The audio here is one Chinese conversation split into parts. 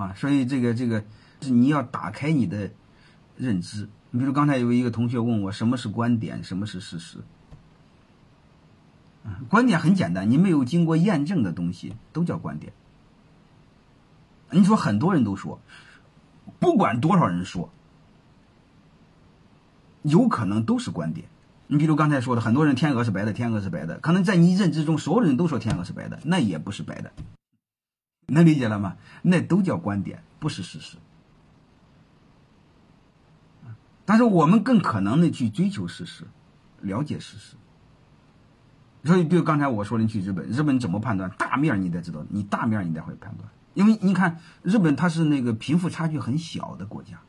啊，所以这个这个是你要打开你的认知。你比如刚才有一个同学问我，什么是观点，什么是事实？观点很简单，你没有经过验证的东西都叫观点。你说很多人都说，不管多少人说，有可能都是观点。你比如刚才说的，很多人天鹅是白的，天鹅是白的，可能在你认知中，所有人都说天鹅是白的，那也不是白的，能理解了吗？那都叫观点，不是事实。但是我们更可能的去追求事实，了解事实。所以，比如刚才我说的，你去日本，日本怎么判断？大面你得知道，你大面你得会判断。因为你看，日本它是那个贫富差距很小的国家，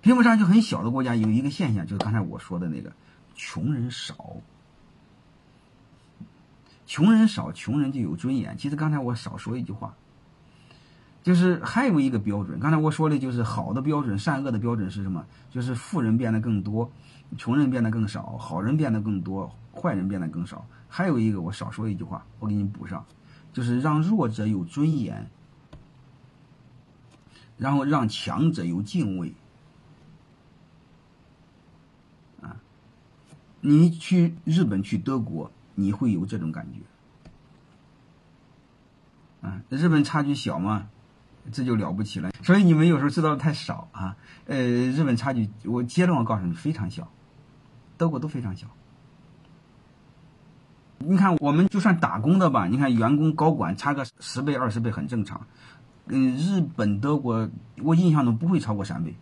贫富差距很小的国家有一个现象，就是刚才我说的那个，穷人少，穷人少，穷人就有尊严。其实刚才我少说一句话，就是还有一个标准，刚才我说的就是好的标准，善恶的标准是什么？就是富人变得更多，穷人变得更少，好人变得更多，坏人变得更少。还有一个，我少说一句话，我给你补上。就是让弱者有尊严，然后让强者有敬畏。啊，你去日本、去德国，你会有这种感觉。啊，日本差距小吗，这就了不起了。所以你们有时候知道的太少啊。呃，日本差距，我结论我告诉你非常小，德国都非常小。你看，我们就算打工的吧，你看员工、高管差个十倍、二十倍很正常。嗯，日本、德国，我印象中不会超过三倍。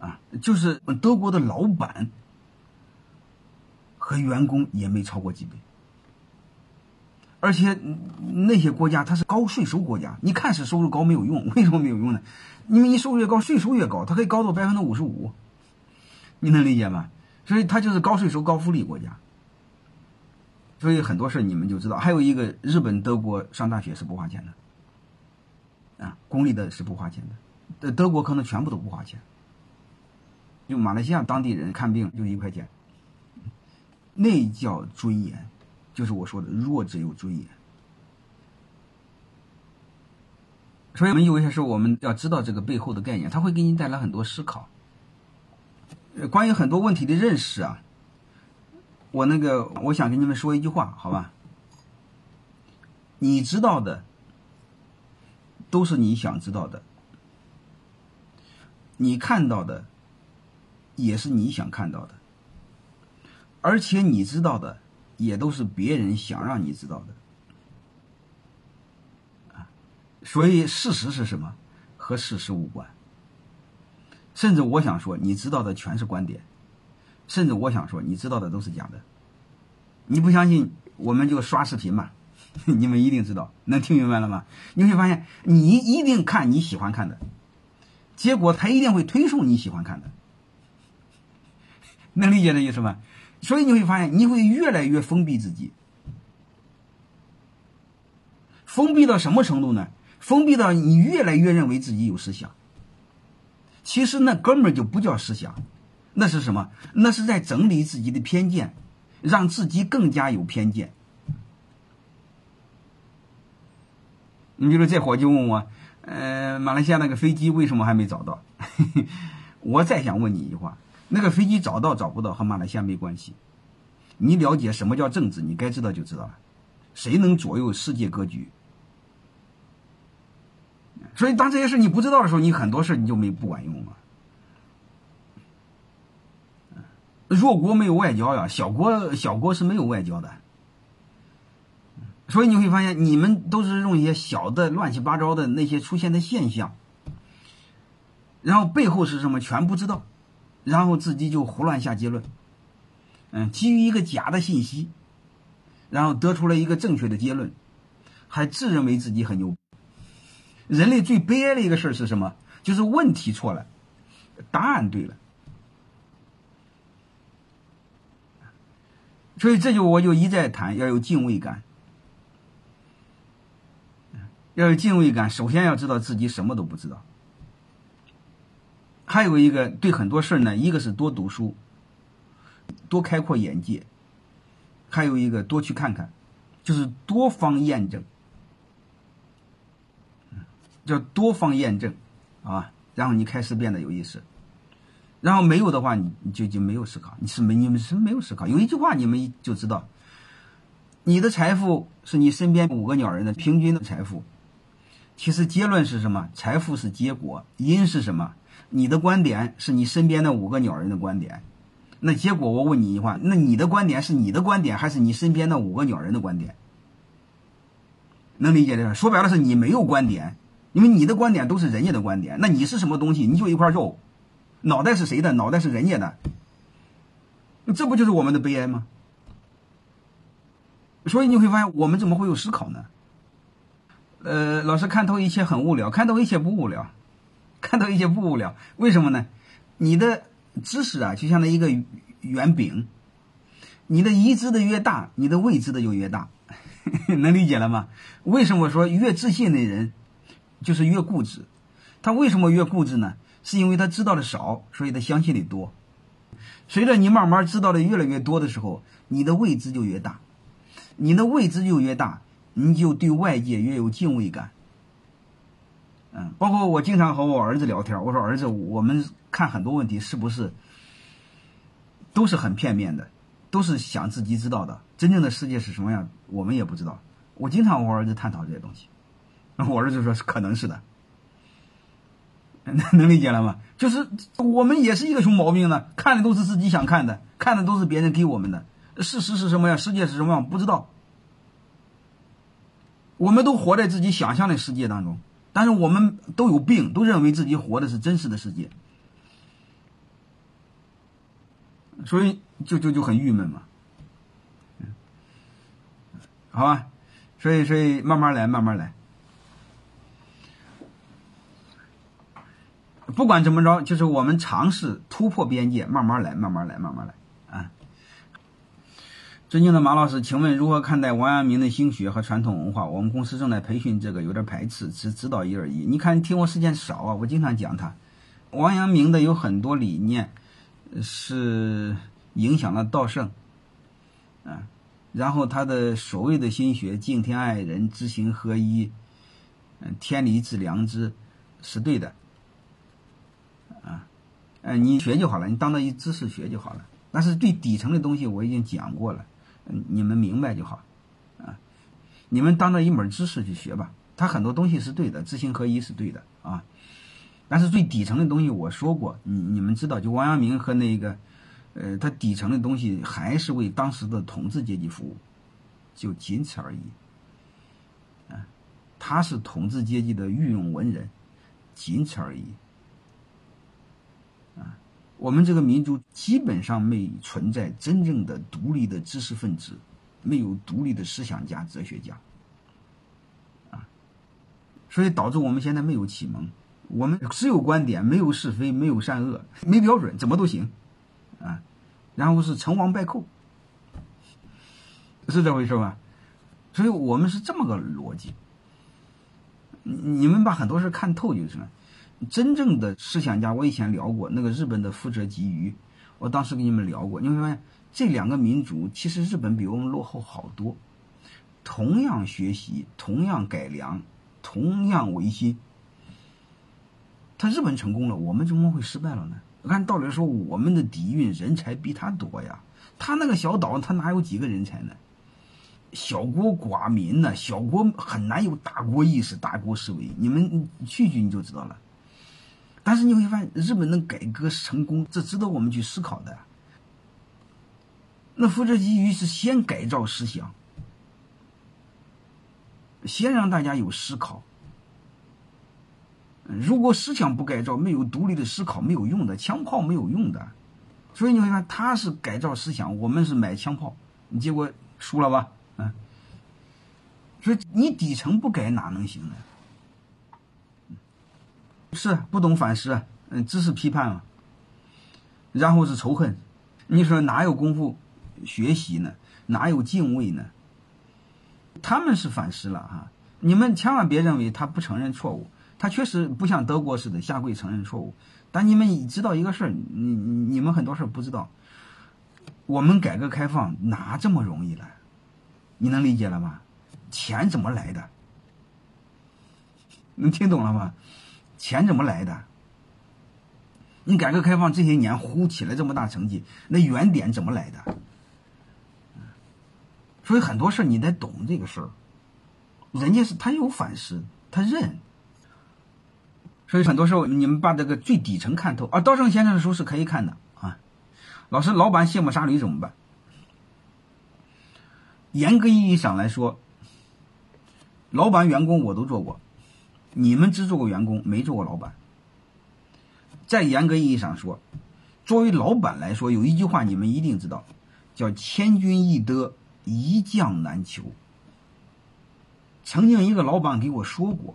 啊，就是德国的老板和员工也没超过几倍。而且那些国家它是高税收国家，你看是收入高没有用，为什么没有用呢？因为你收入越高，税收越高，它可以高到百分之五十五，你能理解吗？所以它就是高税收、高福利国家，所以很多事你们就知道。还有一个，日本、德国上大学是不花钱的，啊，公立的是不花钱的，德德国可能全部都不花钱。就马来西亚当地人看病就一块钱，那叫尊严，就是我说的弱者有尊严。所以我们有些时候我们要知道这个背后的概念，它会给你带来很多思考。关于很多问题的认识啊，我那个我想跟你们说一句话，好吧？你知道的都是你想知道的，你看到的也是你想看到的，而且你知道的也都是别人想让你知道的啊。所以事实是什么？和事实无关。甚至我想说，你知道的全是观点；甚至我想说，你知道的都是假的。你不相信，我们就刷视频嘛，你们一定知道。能听明白了吗？你会发现，你一定看你喜欢看的，结果他一定会推送你喜欢看的。能理解这意思吗？所以你会发现，你会越来越封闭自己。封闭到什么程度呢？封闭到你越来越认为自己有思想。其实那根本就不叫思想，那是什么？那是在整理自己的偏见，让自己更加有偏见。你比如这伙计问我，呃，马来西亚那个飞机为什么还没找到？我再想问你一句话：那个飞机找到找不到和马来西亚没关系。你了解什么叫政治？你该知道就知道了。谁能左右世界格局？所以，当这些事你不知道的时候，你很多事你就没不管用了。弱国没有外交呀，小国小国是没有外交的。所以你会发现，你们都是用一些小的乱七八糟的那些出现的现象，然后背后是什么全不知道，然后自己就胡乱下结论。嗯，基于一个假的信息，然后得出了一个正确的结论，还自认为自己很牛。人类最悲哀的一个事儿是什么？就是问题错了，答案对了。所以这就我就一再谈要有敬畏感，要有敬畏感。首先要知道自己什么都不知道。还有一个对很多事儿呢，一个是多读书，多开阔眼界；还有一个多去看看，就是多方验证，叫多方验证啊，然后你开始变得有意思。然后没有的话，你你就就没有思考，你是没你们是没有思考。有一句话你们就知道，你的财富是你身边五个鸟人的平均的财富。其实结论是什么？财富是结果，因是什么？你的观点是你身边的五个鸟人的观点。那结果我问你一句话：那你的观点是你的观点，还是你身边的五个鸟人的观点？能理解这个？说白了是你没有观点，因为你的观点都是人家的观点。那你是什么东西？你就一块肉。脑袋是谁的？脑袋是人家的，这不就是我们的悲哀吗？所以你会发现，我们怎么会有思考呢？呃，老师看透一切很无聊，看透一切不无聊，看到一些不无聊。为什么呢？你的知识啊，就像那一个圆饼，你的已知的越大，你的未知的就越大，能理解了吗？为什么说越自信的人就是越固执？他为什么越固执呢？是因为他知道的少，所以他相信的多。随着你慢慢知道的越来越多的时候，你的未知就越大，你的未知就越大，你就对外界越有敬畏感。嗯，包括我经常和我儿子聊天，我说儿子，我们看很多问题是不是都是很片面的，都是想自己知道的，真正的世界是什么样，我们也不知道。我经常和我儿子探讨这些东西，我儿子说可能是的。能理解了吗？就是我们也是一个熊毛病呢，看的都是自己想看的，看的都是别人给我们的。事实是什么样？世界是什么样？不知道。我们都活在自己想象的世界当中，但是我们都有病，都认为自己活的是真实的世界，所以就就就很郁闷嘛。好吧，所以所以慢慢来，慢慢来。不管怎么着，就是我们尝试突破边界，慢慢来，慢慢来，慢慢来！尊敬的马老师，请问如何看待王阳明的心学和传统文化？我们公司正在培训这个，有点排斥，只知道一而已。你看，听我时间少啊，我经常讲他。王阳明的有很多理念是影响了道圣，啊，然后他的所谓的心学，敬天爱人，知行合一，嗯，天理之良知，是对的。啊，嗯，你学就好了，你当做一知识学就好了。但是最底层的东西我已经讲过了，你们明白就好，啊，你们当着一门知识去学吧。它很多东西是对的，知行合一是对的啊。但是最底层的东西我说过，你你们知道，就王阳明和那个，呃，他底层的东西还是为当时的统治阶级服务，就仅此而已。啊，他是统治阶级的御用文人，仅此而已。我们这个民族基本上没存在真正的独立的知识分子，没有独立的思想家、哲学家，啊，所以导致我们现在没有启蒙，我们只有观点，没有是非，没有善恶，没标准，怎么都行，啊，然后是成王败寇，是这回事吧？所以我们是这么个逻辑，你们把很多事看透就行了。真正的思想家，我以前聊过那个日本的富泽吉于，我当时跟你们聊过，你会发现这两个民族其实日本比我们落后好多。同样学习，同样改良，同样维新，他日本成功了，我们怎么会失败了呢？按道理说，我们的底蕴人才比他多呀，他那个小岛他哪有几个人才呢？小国寡民呢，小国很难有大国意识、大国思维，你们去去你就知道了。但是你会发现，日本能改革成功，这值得我们去思考的。那福泽基于是先改造思想，先让大家有思考。如果思想不改造，没有独立的思考，没有用的，枪炮没有用的。所以你会看，他是改造思想，我们是买枪炮，你结果输了吧？嗯。所以你底层不改，哪能行呢？是不懂反思，嗯，知识批判嘛，然后是仇恨，你说哪有功夫学习呢？哪有敬畏呢？他们是反思了哈，你们千万别认为他不承认错误，他确实不像德国似的下跪承认错误。但你们知道一个事儿，你你们很多事儿不知道，我们改革开放哪这么容易了？你能理解了吗？钱怎么来的？能听懂了吗？钱怎么来的？你改革开放这些年呼起来这么大成绩，那原点怎么来的？所以很多事你得懂这个事儿。人家是他有反思，他认。所以很多时候你们把这个最底层看透啊。稻盛先生的书是可以看的啊。老师，老板卸磨杀驴怎么办？严格意义上来说，老板、员工我都做过，你们只做过员工，没做过老板。在严格意义上说，作为老板来说，有一句话你们一定知道，叫“千军易得，一将难求”。曾经一个老板给我说过，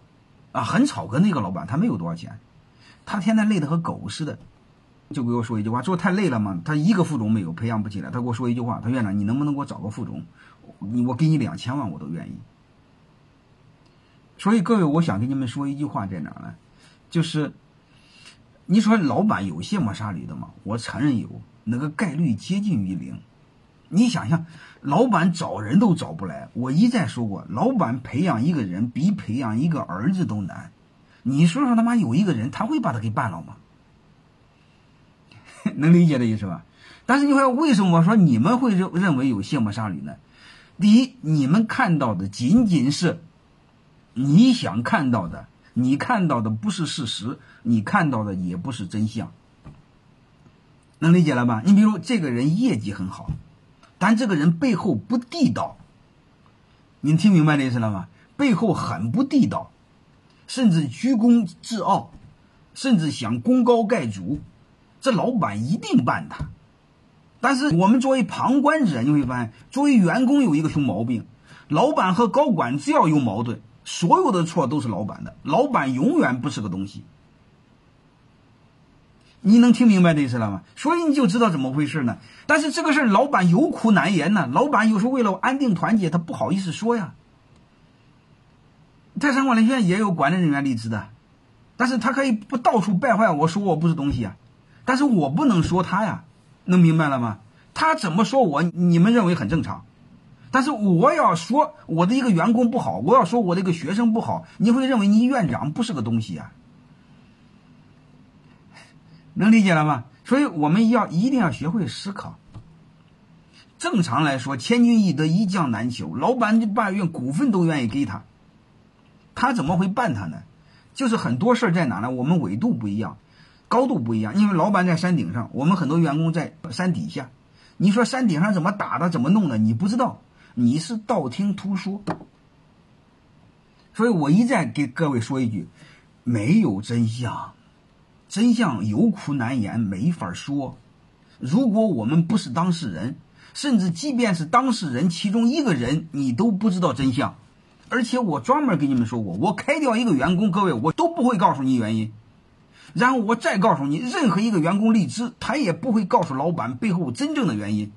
啊，很草根的一个老板，他没有多少钱，他天天累得和狗似的，就给我说一句话，说太累了嘛，他一个副总没有，培养不起来。他给我说一句话，他院长，你能不能给我找个副总？你我给你两千万，我都愿意。所以各位，我想跟你们说一句话，在哪呢？就是你说老板有卸磨杀驴的吗？我承认有，那个概率接近于零。你想想，老板找人都找不来。我一再说过，老板培养一个人比培养一个儿子都难。你说说他妈有一个人，他会把他给办了吗？能理解的意思吧？但是你说为什么说你们会认认为有卸磨杀驴呢？第一，你们看到的仅仅是你想看到的，你看到的不是事实，你看到的也不是真相，能理解了吧？你比如这个人业绩很好，但这个人背后不地道，你听明白这意思了吗？背后很不地道，甚至居功自傲，甚至想功高盖主，这老板一定办他。但是我们作为旁观者，你会发现，作为员工有一个熊毛病：老板和高管只要有矛盾，所有的错都是老板的，老板永远不是个东西。你能听明白这意思了吗？所以你就知道怎么回事呢？但是这个事儿，老板有苦难言呢。老板有时候为了安定团结，他不好意思说呀。泰山管理学院也有管理人员离职的，但是他可以不到处败坏我说我不是东西啊，但是我不能说他呀。能明白了吗？他怎么说我，你们认为很正常，但是我要说我的一个员工不好，我要说我的一个学生不好，你会认为你院长不是个东西啊？能理解了吗？所以我们要一定要学会思考。正常来说，千军易得，一将难求。老板把愿股份都愿意给他，他怎么会办他呢？就是很多事儿在哪呢？我们纬度不一样。高度不一样，因为老板在山顶上，我们很多员工在山底下。你说山顶上怎么打的，怎么弄的，你不知道，你是道听途说。所以我一再给各位说一句：没有真相，真相有苦难言，没法说。如果我们不是当事人，甚至即便是当事人其中一个人，你都不知道真相。而且我专门跟你们说过，我开掉一个员工，各位我都不会告诉你原因。然后我再告诉你，任何一个员工离职，他也不会告诉老板背后真正的原因。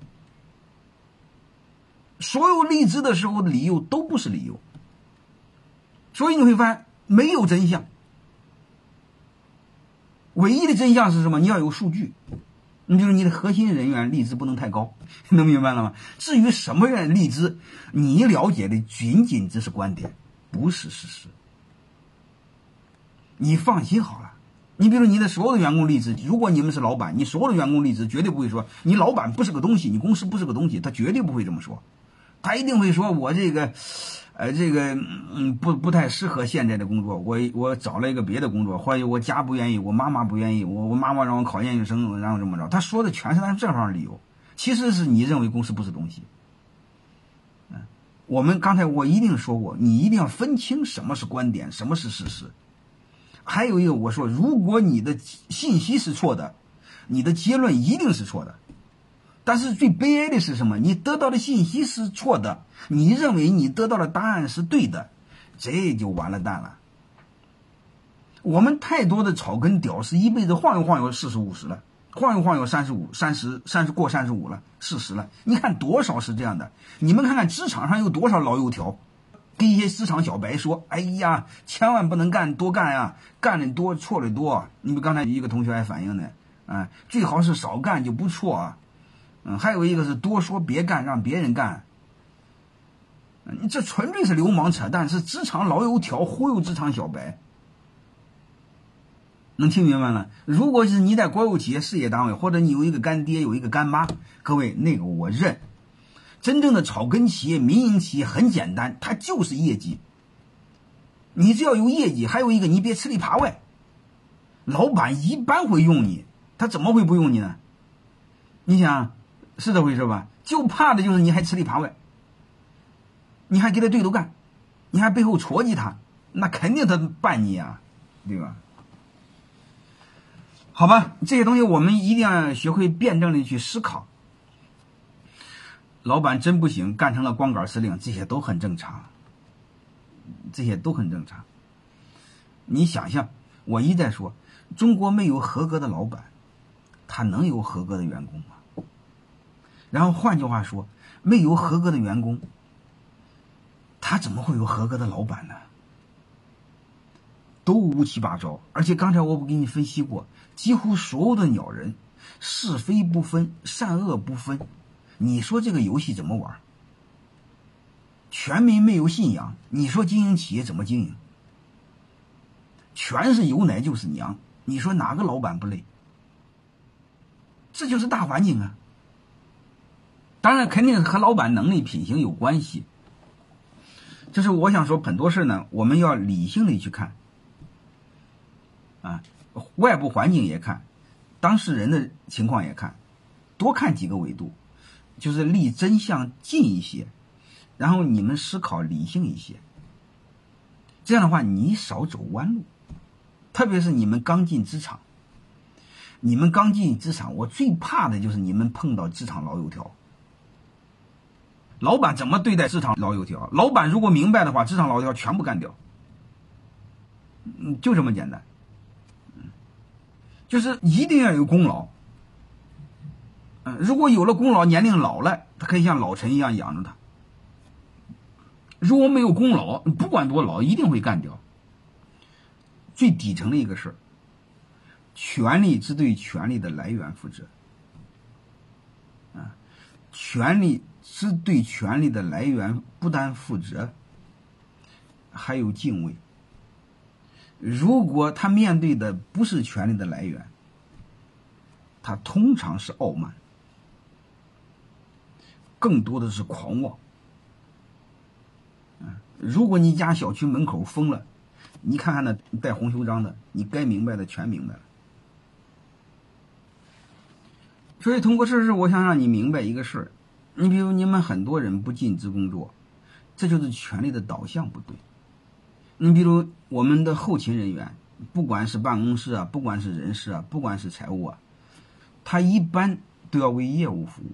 所有离职的时候的理由都不是理由，所以你会发现没有真相。唯一的真相是什么？你要有数据，你比如你的核心人员离职不能太高，能明白了吗？至于什么人离职，你了解的仅仅只是观点，不是事实。你放心好了。你比如你的所有的员工离职，如果你们是老板，你所有的员工离职，绝对不会说你老板不是个东西，你公司不是个东西，他绝对不会这么说，他一定会说我这个，呃，这个嗯不不太适合现在的工作，我我找了一个别的工作，或者我家不愿意，我妈妈不愿意，我我妈妈让我考研究生，然后怎么着？他说的全是按这方理由，其实是你认为公司不是东西。嗯，我们刚才我一定说过，你一定要分清什么是观点，什么是事实。还有一个，我说，如果你的信息是错的，你的结论一定是错的。但是最悲哀的是什么？你得到的信息是错的，你认为你得到的答案是对的，这就完了蛋了。我们太多的草根屌丝，一辈子晃悠晃悠四十五十了，晃悠晃悠三十五、三十、三十过三十五了，四十了。你看多少是这样的？你们看看职场上有多少老油条？跟一些职场小白说：“哎呀，千万不能干多干呀，干的多错的多。你们刚才一个同学还反映呢，啊，最好是少干就不错啊。嗯，还有一个是多说别干，让别人干。你这纯粹是流氓扯淡，是职场老油条忽悠职场小白。能听明白了？如果是你在国有企业、事业单位，或者你有一个干爹，有一个干妈，各位那个我认。真正的草根企业、民营企业很简单，它就是业绩。你只要有业绩，还有一个你别吃里扒外。老板一般会用你，他怎么会不用你呢？你想，是这回事吧？就怕的就是你还吃里扒外，你还给他对头干，你还背后戳击他，那肯定他办你呀，对吧？好吧，这些东西我们一定要学会辩证的去思考。老板真不行，干成了光杆司令，这些都很正常，这些都很正常。你想想，我一再说，中国没有合格的老板，他能有合格的员工吗？然后换句话说，没有合格的员工，他怎么会有合格的老板呢？都乌七八糟，而且刚才我不给你分析过，几乎所有的鸟人，是非不分，善恶不分。你说这个游戏怎么玩？全民没有信仰，你说经营企业怎么经营？全是有奶就是娘，你说哪个老板不累？这就是大环境啊。当然，肯定和老板能力、品行有关系。就是我想说，很多事呢，我们要理性的去看。啊，外部环境也看，当事人的情况也看，多看几个维度。就是离真相近一些，然后你们思考理性一些，这样的话你少走弯路。特别是你们刚进职场，你们刚进职场，我最怕的就是你们碰到职场老油条。老板怎么对待职场老油条？老板如果明白的话，职场老油条全部干掉。嗯，就这么简单。就是一定要有功劳。嗯，如果有了功劳，年龄老了，他可以像老陈一样养着他。如果没有功劳，不管多老，一定会干掉。最底层的一个事儿，权力只对权力的来源负责。啊，权力是对权力的来源不但负责，还有敬畏。如果他面对的不是权力的来源，他通常是傲慢。更多的是狂妄。如果你家小区门口封了，你看看那带红袖章的，你该明白的全明白了。所以通过这事，我想让你明白一个事儿：你比如你们很多人不尽职工作，这就是权力的导向不对。你比如我们的后勤人员，不管是办公室啊，不管是人事啊，不管是财务啊，他一般都要为业务服务。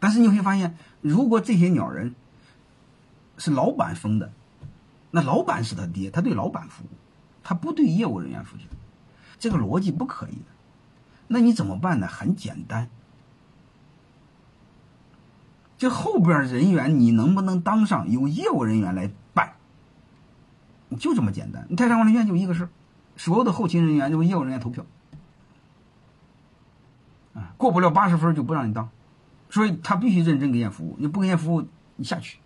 但是你会发现，如果这些鸟人是老板封的，那老板是他爹，他对老板服务，他不对业务人员负责，这个逻辑不可以的。那你怎么办呢？很简单，就后边人员你能不能当上，由业务人员来办，就这么简单。泰山管理院就一个事儿，所有的后勤人员就业务人员投票，啊，过不了八十分就不让你当。所以他必须认真给人家服务，你不给人家服务，你下去。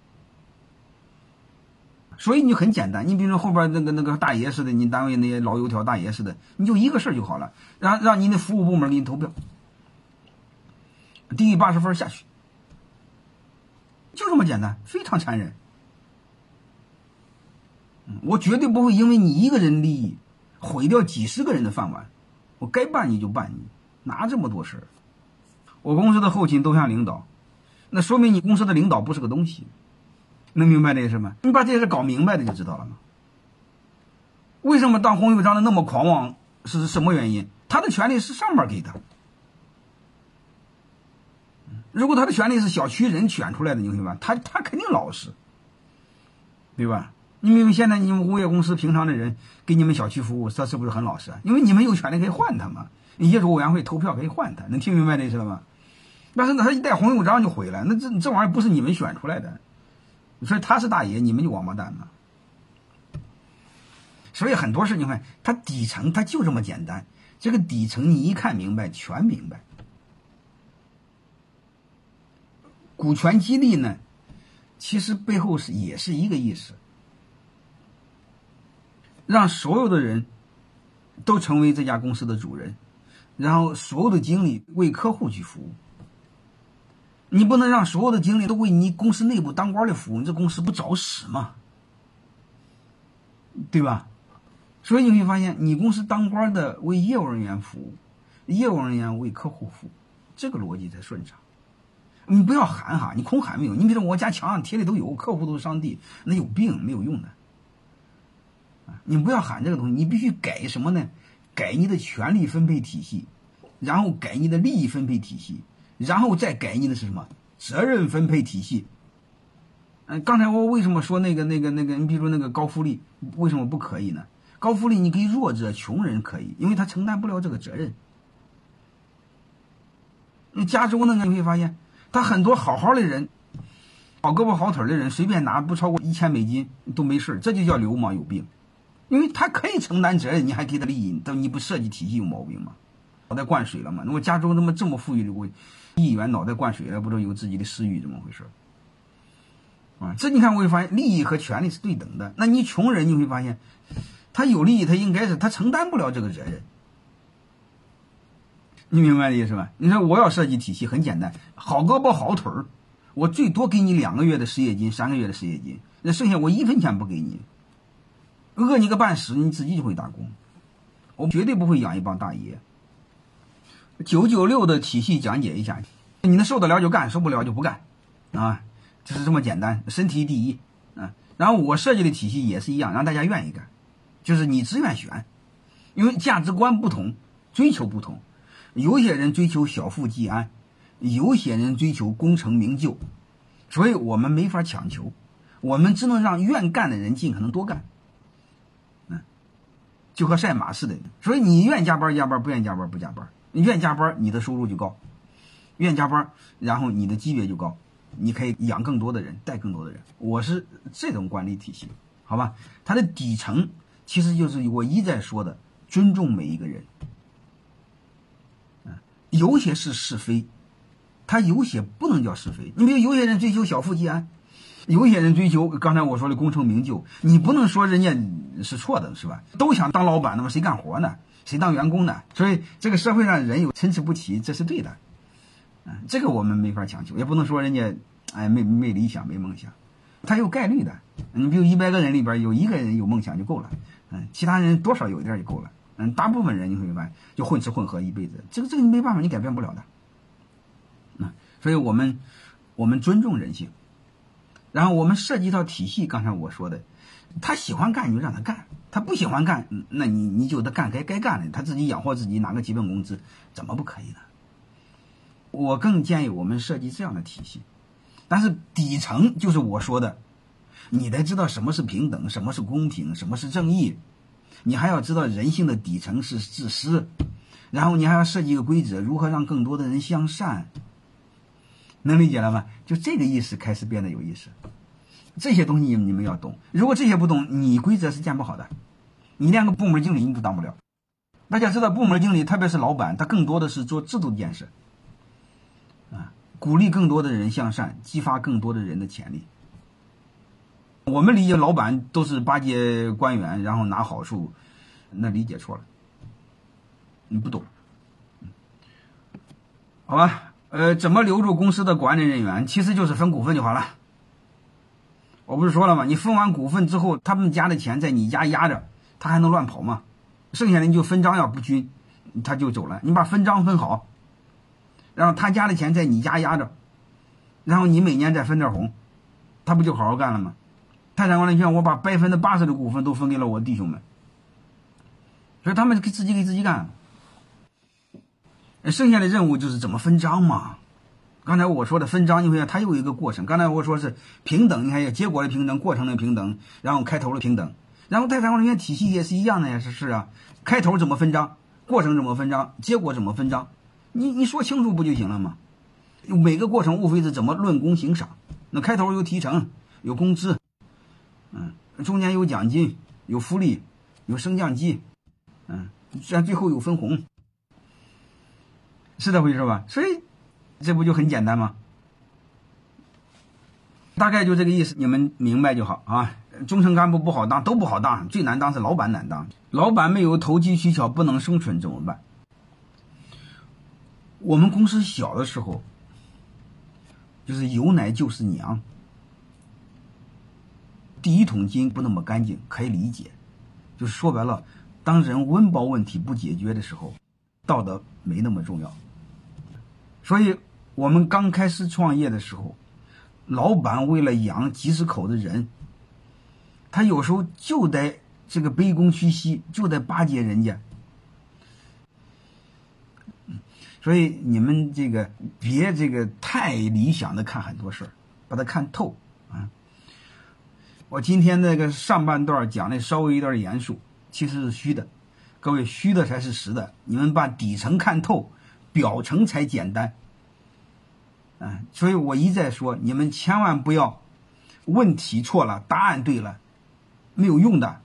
所以你就很简单，你比如说后边那个那个大爷似的，你单位那些老油条大爷似的，你就一个事儿就好了，让让你的服务部门给你投票，低于八十分下去，就这么简单，非常残忍。我绝对不会因为你一个人利益毁掉几十个人的饭碗，我该办你就办你，哪这么多事儿？我公司的后勤都像领导，那说明你公司的领导不是个东西，能明白这个事吗？你把这些事搞明白了就知道了吗？为什么当红袖章的那么狂妄？是什么原因？他的权利是上面给的。如果他的权利是小区人选出来的，你明白他他肯定老实，对吧？你明白现在你们物业公司平常的人给你们小区服务，他是不是很老实？因为你们有权利可以换他嘛，业主委员会投票可以换他，能听明白这意思了吗？但是呢，他一带红袖章就毁了。那这这玩意儿不是你们选出来的，所以他是大爷，你们就王八蛋嘛。所以很多事你看，他底层他就这么简单。这个底层你一看明白，全明白。股权激励呢，其实背后是也是一个意思，让所有的人都成为这家公司的主人，然后所有的精力为客户去服务。你不能让所有的精力都为你公司内部当官的服务，你这公司不找死吗？对吧？所以你会发现，你公司当官的为业务人员服务，业务人员为客户服务，这个逻辑才顺畅。你不要喊哈，你空喊没有。你比如说，我家墙上贴的都有，客户都是上帝，那有病，没有用的。你不要喊这个东西，你必须改什么呢？改你的权力分配体系，然后改你的利益分配体系，然后再改你的是什么责任分配体系。嗯，刚才我为什么说那个那个那个？你比如说那个高福利，为什么不可以呢？高福利你给弱者、穷人可以，因为他承担不了这个责任。那加州呢？你会发现。他很多好好的人，好胳膊好腿的人，随便拿不超过一千美金都没事这就叫流氓有病，因为他可以承担责任，你还给他利益，但你不设计体系有毛病吗？脑袋灌水了吗？那我加州那么这么富裕的国议员脑袋灌水了，不知道有自己的私欲，怎么回事？啊，这你看我会发现利益和权利是对等的。那你穷人你会发现，他有利益，他应该是他承担不了这个责任。你明白的意思吧？你说我要设计体系很简单，好胳膊好腿儿，我最多给你两个月的失业金，三个月的失业金，那剩下我一分钱不给你，饿你个半死，你自己就会打工，我绝对不会养一帮大爷。九九六的体系讲解一下，你能受得了就干，受不了就不干，啊，就是这么简单，身体第一，啊，然后我设计的体系也是一样，让大家愿意干，就是你自愿选，因为价值观不同，追求不同。有些人追求小富即安，有些人追求功成名就，所以我们没法强求，我们只能让愿干的人尽可能多干。嗯，就和赛马似的，所以你愿加班加班，不愿加班不加班。愿加班，你的收入就高；愿加班，然后你的级别就高，你可以养更多的人，带更多的人。我是这种管理体系，好吧？它的底层其实就是我一再说的，尊重每一个人。有些是是非，他有些不能叫是非。你比如有些人追求小富即安，有些人追求刚才我说的功成名就，你不能说人家是错的，是吧？都想当老板，那么谁干活呢？谁当员工呢？所以这个社会上人有参差不齐，这是对的。嗯，这个我们没法强求，也不能说人家哎没没理想没梦想，他有概率的。你比如一百个人里边有一个人有梦想就够了，嗯，其他人多少有一点就够了。嗯，大部分人你会明白，就混吃混喝一辈子，这个这个你没办法，你改变不了的。那所以我们我们尊重人性，然后我们设计一套体系。刚才我说的，他喜欢干你就让他干，他不喜欢干，那你你就得干该该干的，他自己养活自己拿个基本工资，怎么不可以呢？我更建议我们设计这样的体系，但是底层就是我说的，你得知道什么是平等，什么是公平，什么是正义。你还要知道人性的底层是自私，然后你还要设计一个规则，如何让更多的人向善，能理解了吗？就这个意思开始变得有意思。这些东西你们要懂，如果这些不懂，你规则是建不好的，你连个部门经理你都当不了。大家知道，部门经理特别是老板，他更多的是做制度建设，啊，鼓励更多的人向善，激发更多的人的潜力。我们理解老板都是巴结官员，然后拿好处，那理解错了。你不懂，好吧？呃，怎么留住公司的管理人员？其实就是分股份就好了。我不是说了吗？你分完股份之后，他们家的钱在你家压着，他还能乱跑吗？剩下的你就分赃要不均，他就走了。你把分赃分好，然后他家的钱在你家压着，然后你每年再分点红，他不就好好干了吗？泰山管理权，我把百分之八十的股份都分给了我弟兄们，所以他们给自己给自己干。剩下的任务就是怎么分赃嘛。刚才我说的分赃，你看它有一个过程。刚才我说是平等，你看有结果的平等，过程的平等，然后开头的平等。然后泰山管理权体系也是一样的呀，是是啊。开头怎么分赃，过程怎么分赃，结果怎么分赃，你你说清楚不就行了吗？每个过程无非是怎么论功行赏。那开头有提成，有工资。嗯，中间有奖金，有福利，有升降机，嗯，虽然最后有分红，是这回事吧？所以这不就很简单吗？大概就这个意思，你们明白就好啊。中层干部不好当，都不好当，最难当是老板难当。老板没有投机取巧，不能生存怎么办？我们公司小的时候，就是有奶就是娘。第一桶金不那么干净，可以理解。就是说白了，当人温饱问题不解决的时候，道德没那么重要。所以我们刚开始创业的时候，老板为了养几十口的人，他有时候就得这个卑躬屈膝，就得巴结人家。所以你们这个别这个太理想的看很多事儿，把它看透啊。我今天那个上半段讲的稍微有点严肃，其实是虚的，各位虚的才是实的。你们把底层看透，表层才简单。嗯，所以我一再说，你们千万不要问题错了，答案对了，没有用的。